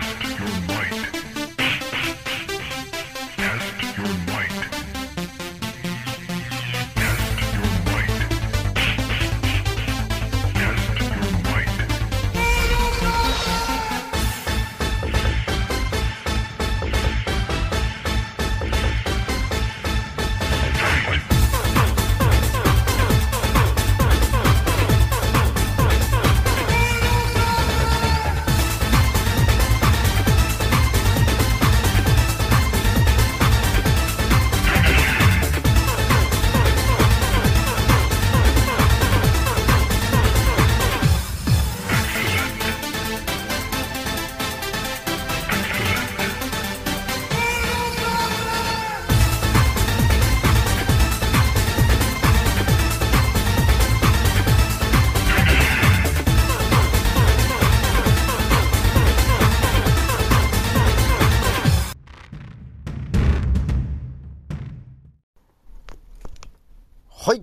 Test your might. はい。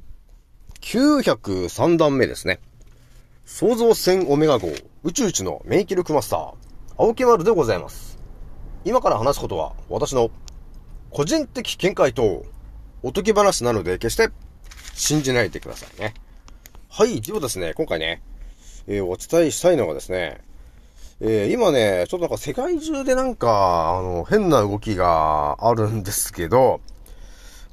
903段目ですね。創造船オメガ号宇宙一の免疫力マスター、青木丸でございます。今から話すことは私の個人的見解とおとぎ話なので決して信じないでくださいね。はい。ではですね、今回ね、えーお伝えしたいのがですね、えー今ね、ちょっとなんか世界中でなんか、あの、変な動きがあるんですけど、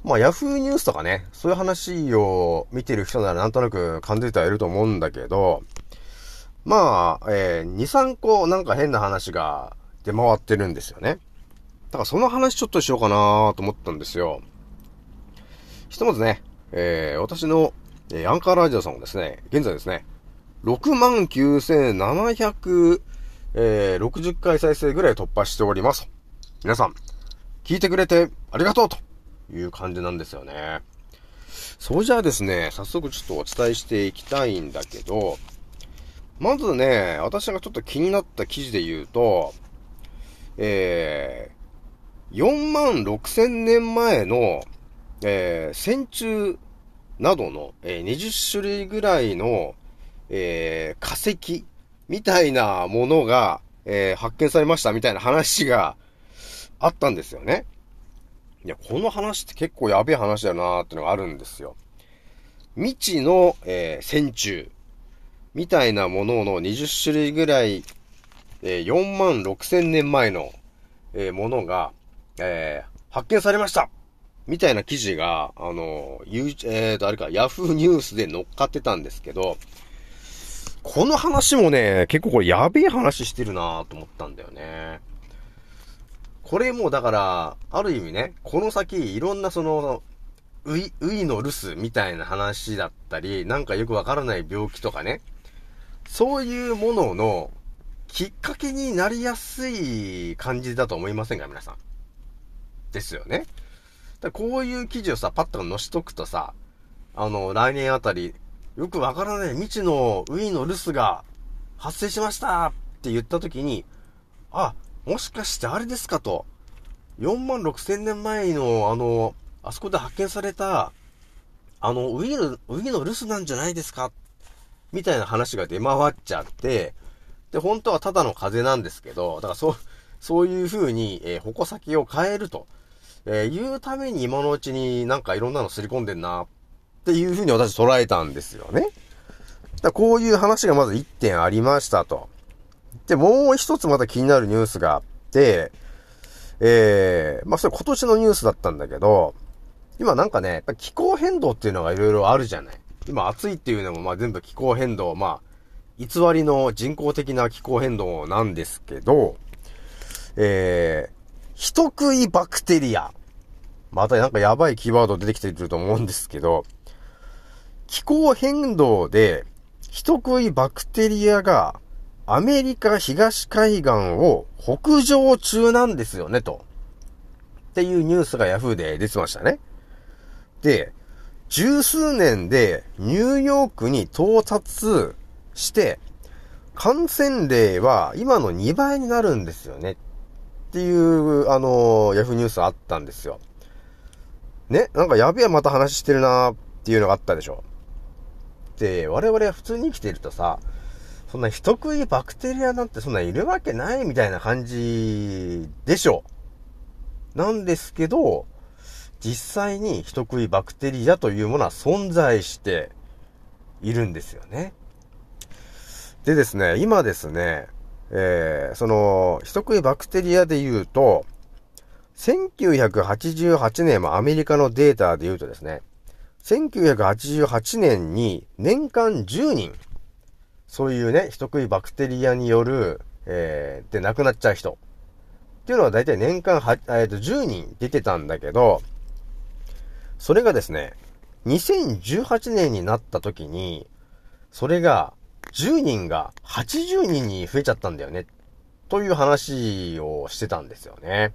まあ、ヤフーニュースとかね、そういう話を見てる人ならなんとなく感じてはいると思うんだけど、まあ、えー、2、3個なんか変な話が出回ってるんですよね。だからその話ちょっとしようかなと思ったんですよ。ひとまずね、えー、私の、えーアンカーラジオさんをですね、現在ですね、69,700、えー、60回再生ぐらい突破しております。皆さん、聞いてくれてありがとうという感じなんですよね。そうじゃあですね、早速ちょっとお伝えしていきたいんだけど、まずね、私がちょっと気になった記事で言うと、えー、4万6千年前の、えー、線虫などの、えー20種類ぐらいの、えー化石みたいなものが、えー発見されましたみたいな話があったんですよね。いや、この話って結構やべえ話だなーってのがあるんですよ。未知の、えー線虫みたいなものの20種類ぐらい、えー4万6千年前の、えーものが、えー発見されましたみたいな記事が、あの、ゆえーと、あれか、ヤフーニュースで乗っかってたんですけど、この話もね、結構これやべえ話してるなと思ったんだよね。これもうだから、ある意味ね、この先いろんなその、ウイ、ウイの留守みたいな話だったり、なんかよくわからない病気とかね、そういうもののきっかけになりやすい感じだと思いませんか皆さん。ですよね。だこういう記事をさ、パッと載しとくとさ、あの、来年あたり、よくわからない未知のウィーの留守が発生しましたって言った時に、あ、もしかしてあれですかと、4万6千年前のあの、あそこで発見された、あの、ウィーの、ウィの留守なんじゃないですか？みたいな話が出回っちゃって、で、本当はただの風なんですけど、だからそう、そういう風に、えー矛先を変えると、えーいうために今のうちになんかいろんなのすり込んでんな、っていう風に私捉えたんですよね。だこういう話がまず1点ありましたと。で、もう一つまた気になるニュースがあって、えー、まあそれ今年のニュースだったんだけど、今なんかね、やっぱ気候変動っていうのがいろいろあるじゃない。今暑いっていうのもまあ全部気候変動、まあ、偽りの人工的な気候変動なんですけど、えー、人食いバクテリア。またなんかやばいキーワード出てきてると思うんですけど、気候変動で人食いバクテリアがアメリカ東海岸を北上中なんですよね、と。っていうニュースがヤフーで出てましたね。で、十数年でニューヨークに到達して、感染例は今の2倍になるんですよね。っていう、あの、ヤフーニュースあったんですよ。ね、なんかやべえまた話してるなーっていうのがあったでしょ。で、我々は普通に生きてるとさ、そんな人食いバクテリアなんてそんないるわけないみたいな感じでしょう。なんですけど、実際に人食いバクテリアというものは存在しているんですよね。でですね、今ですね、えー、その、人食いバクテリアで言うと、1988年もアメリカのデータで言うとですね、1988年に年間10人、そういうね、人食いバクテリアによる、えー、で亡くなっちゃう人。っていうのは大体年間は、えー、と10人出てたんだけど、それがですね、2018年になった時に、それが10人が80人に増えちゃったんだよね。という話をしてたんですよね。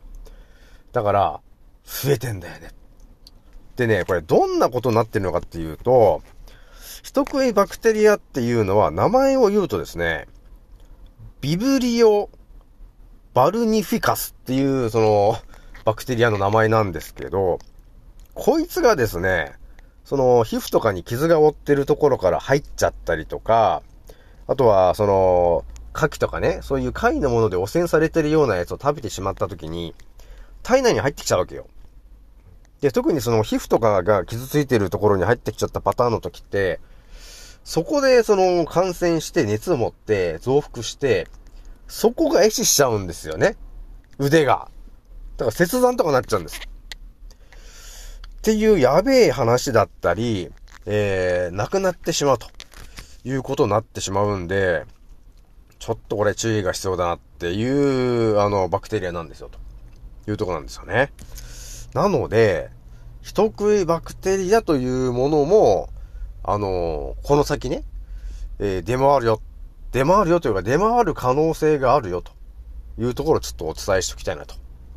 だから、増えてんだよね。でね、これどんなことになってるのかっていうと、人食いバクテリアっていうのは名前を言うとですね、ビブリオバルニフィカスっていうそのバクテリアの名前なんですけど、こいつがですね、その皮膚とかに傷が負ってるところから入っちゃったりとか、あとはその、牡蠣とかね、そういう貝のもので汚染されてるようなやつを食べてしまった時に、体内に入ってきちゃうわけよ。で、特にその皮膚とかが傷ついてるところに入ってきちゃったパターンの時って、そこでその感染して熱を持って増幅して、そこが壊死しちゃうんですよね。腕が。だから切断とかなっちゃうんです。っていうやべえ話だったり、えー、亡くなってしまうということになってしまうんで、ちょっとこれ注意が必要だなっていう、あの、バクテリアなんですよ、というとこなんですよね。なので、人食いバクテリアというものも、あのこの先ね、えー、出回るよ。出回るよというか、出回る可能性があるよというところをちょっとお伝えしておきたいなと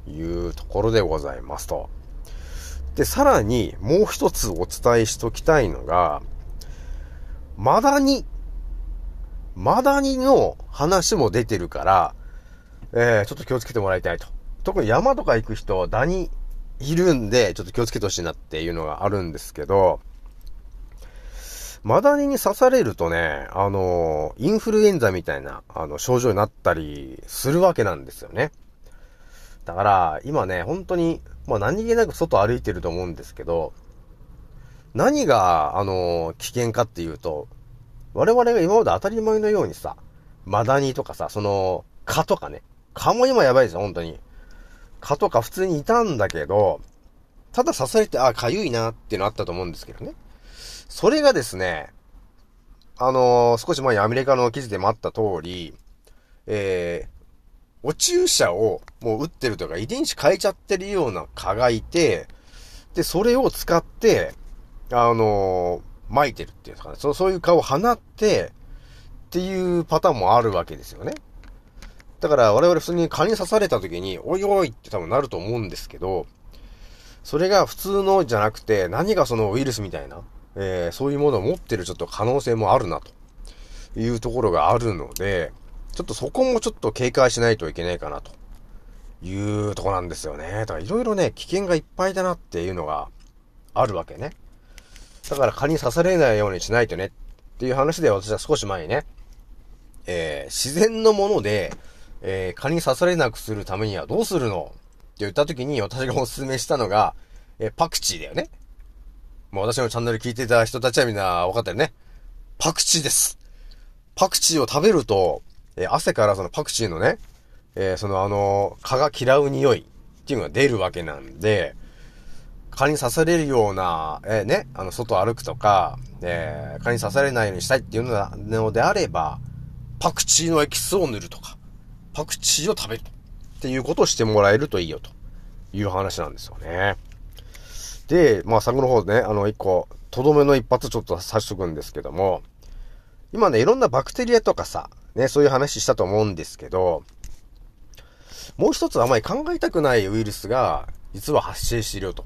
いうところでございますと。で、さらにもう一つお伝えしておきたいのが、マダニ。マダニの話も出てるから、えー、ちょっと気をつけてもらいたいと。特に山とか行く人、ダニいるんで、ちょっと気をつけてほしいなっていうのがあるんですけど、マダニに刺されるとね、あの、インフルエンザみたいな、あの、症状になったりするわけなんですよね。だから、今ね、本当に、まあ何気なく外歩いてると思うんですけど、何が、あの、危険かっていうと、我々が今まで当たり前のようにさ、マダニとかさ、その、蚊とかね、蚊も今やばいですよ、本当に。蚊とか普通にいたんだけど、ただ刺されて、あ、痒いなっていうのあったと思うんですけどね。それがですね、あのー、少し前にアメリカの記事でもあった通り、えー、お注射をもう打ってるとか遺伝子変えちゃってるような蚊がいて、で、それを使って、あのー、巻いてるっていうんですかね。そう、そういう蚊を放って、っていうパターンもあるわけですよね。だから我々普通に蚊に刺された時に、おいおいって多分なると思うんですけど、それが普通のじゃなくて、何がそのウイルスみたいな、えー、そういうものを持ってるちょっと可能性もあるな、というところがあるので、ちょっとそこもちょっと警戒しないといけないかな、というとこなんですよね。だからいろいろね、危険がいっぱいだなっていうのがあるわけね。だから蚊に刺されないようにしないとねっていう話で私は少し前にね、えー、自然のもので、えー、蚊に刺されなくするためにはどうするのって言った時に私がお勧めしたのが、えー、パクチーだよね。もう私のチャンネル聞いてた人たちはみんな分かったよね。パクチーです。パクチーを食べると、えー、汗からそのパクチーのね、えー、そのあの、蚊が嫌う匂いっていうのが出るわけなんで、蚊に刺されるような、えー、ね、あの、外歩くとか、えー、蚊に刺されないようにしたいっていうのであれば、パクチーのエキスを塗るとか、パクチーを食べるっていうことをしてもらえるといいよという話なんですよね。で、まあ、最後の方でね、あの、一個、とどめの一発ちょっと刺しとくんですけども、今ね、いろんなバクテリアとかさ、ね、そういう話したと思うんですけど、もう一つあまり考えたくないウイルスが、実は発生しているよと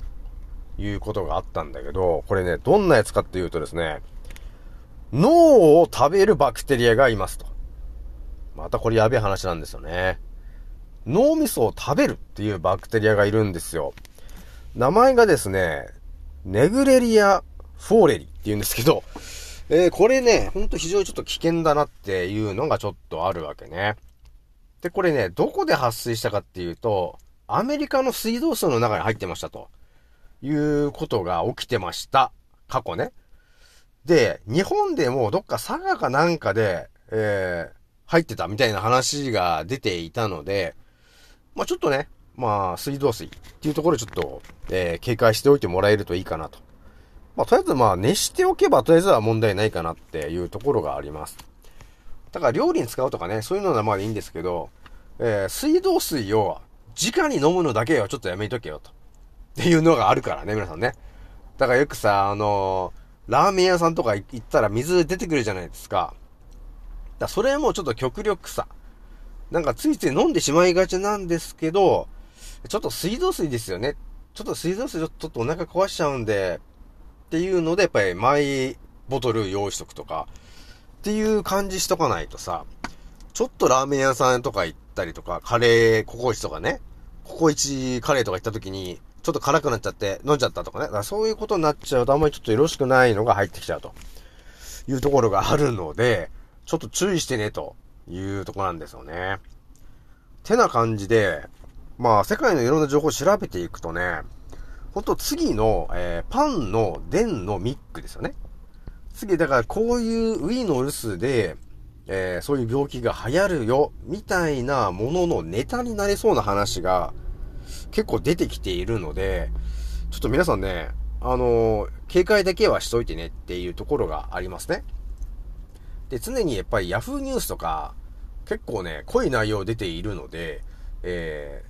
いうことがあったんだけど、これね、どんなやつかっていうとですね、脳を食べるバクテリアがいますと。またこれやべえ話なんですよね。脳みそを食べるっていうバクテリアがいるんですよ。名前がですね、ネグレリア・フォーレリって言うんですけど、えー、これね、ほんと非常にちょっと危険だなっていうのがちょっとあるわけね。で、これね、どこで発生したかっていうと、アメリカの水道水の中に入ってましたと。いうことが起きてました。過去ね。で、日本でもどっか佐賀かなんかで、えー、入ってたみたいな話が出ていたので、まあちょっとね、まあ水道水っていうところちょっと、えー、警戒しておいてもらえるといいかなと。まあとりあえずまあ熱しておけばとりあえずは問題ないかなっていうところがあります。だから料理に使うとかね、そういうのはまあいいんですけど、えー、水道水を直に飲むのだけはちょっとやめとけよと。っていうのがあるからね、皆さんね。だからよくさ、あのー、ラーメン屋さんとか行ったら水出てくるじゃないですか。だそれもちょっと極力さ、なんかついつい飲んでしまいがちなんですけど、ちょっと水道水ですよね。ちょっと水道水ちょっとお腹壊しちゃうんで、っていうので、やっぱりマイボトル用意しとくとか、っていう感じしとかないとさ、ちょっとラーメン屋さんとか行ったりとか、カレー、ココイチとかね、ココイチカレーとか行った時に、ちょっと辛くなっちゃって飲んじゃったとかね。だからそういうことになっちゃうとあんまりちょっとよろしくないのが入ってきちゃうというところがあるので、ちょっと注意してねというところなんですよね。てな感じで、まあ世界のいろんな情報を調べていくとね、ほんと次の、えー、パンの電のミックですよね。次、だからこういうウィの留守で、えー、そういう病気が流行るよ、みたいなもののネタになりそうな話が、結構出てきているので、ちょっと皆さんね、あのー、警戒だけはしといてねっていうところがありますね。で、常にやっぱり Yahoo ニュースとか、結構ね、濃い内容出ているので、え、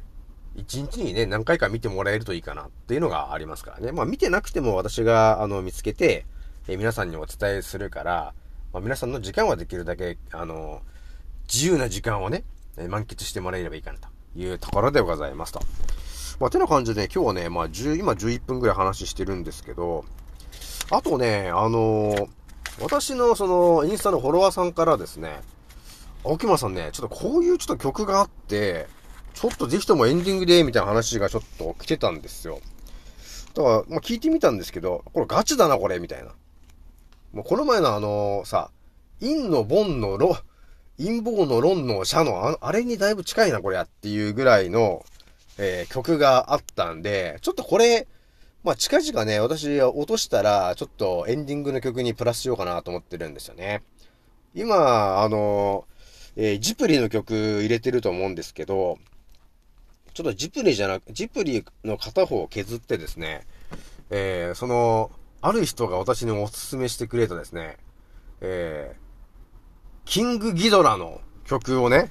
一日にね、何回か見てもらえるといいかなっていうのがありますからね。まあ見てなくても私が、あの、見つけて、え、皆さんにお伝えするから、まあ皆さんの時間はできるだけ、あの、自由な時間をね、満喫してもらえればいいかなというところでございますと。まあ、てな感じで、ね今日はね、まあ、10、今11分ぐらい話してるんですけど、あとね、あのー、私のその、インスタのフォロワーさんからですね、青木村さんね、ちょっとこういうちょっと曲があって、ちょっとぜひともエンディングで、みたいな話がちょっと来てたんですよ。だから、まあ、聞いてみたんですけど、これガチだな、これ、みたいな。もうこの前のあのー、さ、陰のボンのロ、陰謀の論の社のあ、あれにだいぶ近いな、これやっていうぐらいの、えー、曲があったんで、ちょっとこれ、まあ、近々ね、私落としたら、ちょっとエンディングの曲にプラスしようかなと思ってるんですよね。今、あの、えー、ジプリの曲入れてると思うんですけど、ちょっとジプリじゃなく、ジプリの片方を削ってですね、えー、その、ある人が私にお勧めしてくれたですね、えー、キングギドラの曲をね、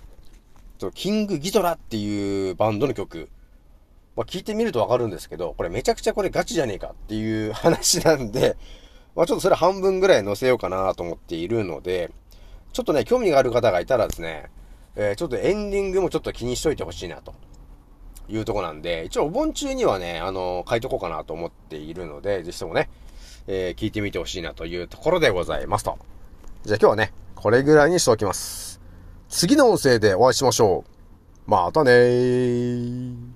キングギドラっていうバンドの曲、まあ、聞いてみるとわかるんですけど、これめちゃくちゃこれガチじゃねえかっていう話なんで、まあ、ちょっとそれ半分ぐらい載せようかなと思っているので、ちょっとね、興味がある方がいたらですね、えー、ちょっとエンディングもちょっと気にしといてほしいなと。いうとこなんで、一応お盆中にはね、あの、書いとこうかなと思っているので、ぜひともね、えー、聞いてみてほしいなというところでございますと。じゃあ今日はね、これぐらいにしておきます。次の音声でお会いしましょう。またねー。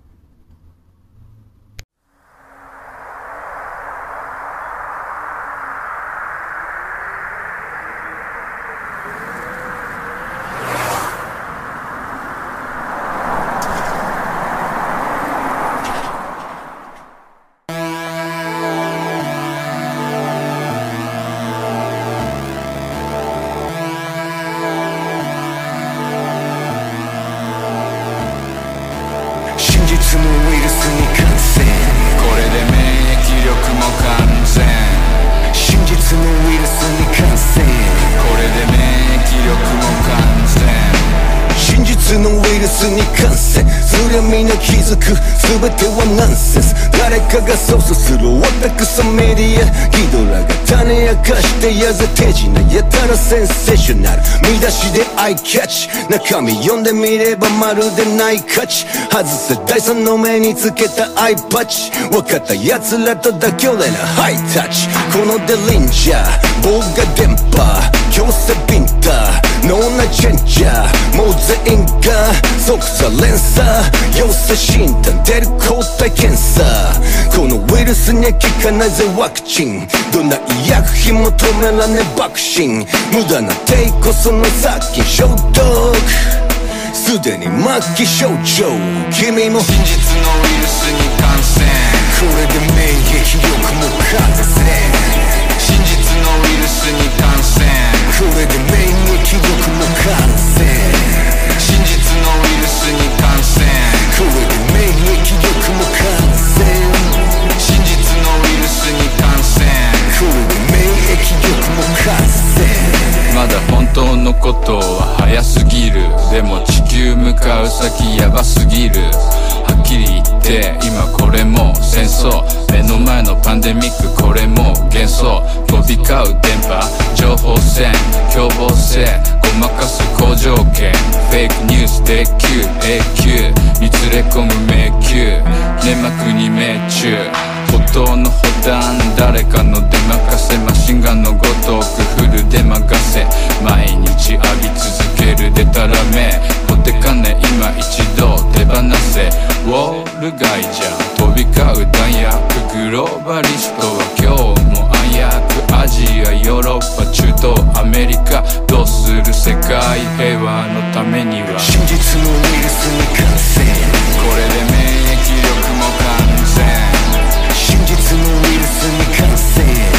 みんな気づく全てはナンセンス誰かが操作する私メディアギドラが種明かしてやぜ手品やたらセンセーショナル。見出しでアイキャッチ中身読んでみればまるでない価値外せ第三の目につけたアイパッチ分かった奴らと妥協でなハイタッチこのデリンジャー棒が電波強制ビンタノーナチェンジャーもう全員が即差連鎖陽性診断出る抗体検査。このウイルスに効かないぜワクチン。どんな医薬品求めらね爆心。無駄な抵抗その先消毒。すでに末期症状。君も真実のウイルスに感染。これで免疫力も完成真実のウイルスに感染。これで免疫力も完成真実のウイルスに感染。これで免疫まだ本当のことは早すぎるでも地球向かう先ヤバすぎるはっきり言って今これも戦争目の前のパンデミックこれも幻想飛び交う電波。情報戦。凶暴性ごまかす好条件フェイクニュースで級永久。に連れ込む迷宮粘膜に命中。歩道の歩段誰かの出任せマシンガンのごとくフルで任せ毎日浴び続けるでたらめポテカネ今一度手放せ。ウォール街じゃ飛び交う弾薬グローバリストは今日も暗躍アジアヨーロッパ中東アメリカどうする世界平和のためには。真実のウイルスに感染。これで免疫力も完全真実のウイル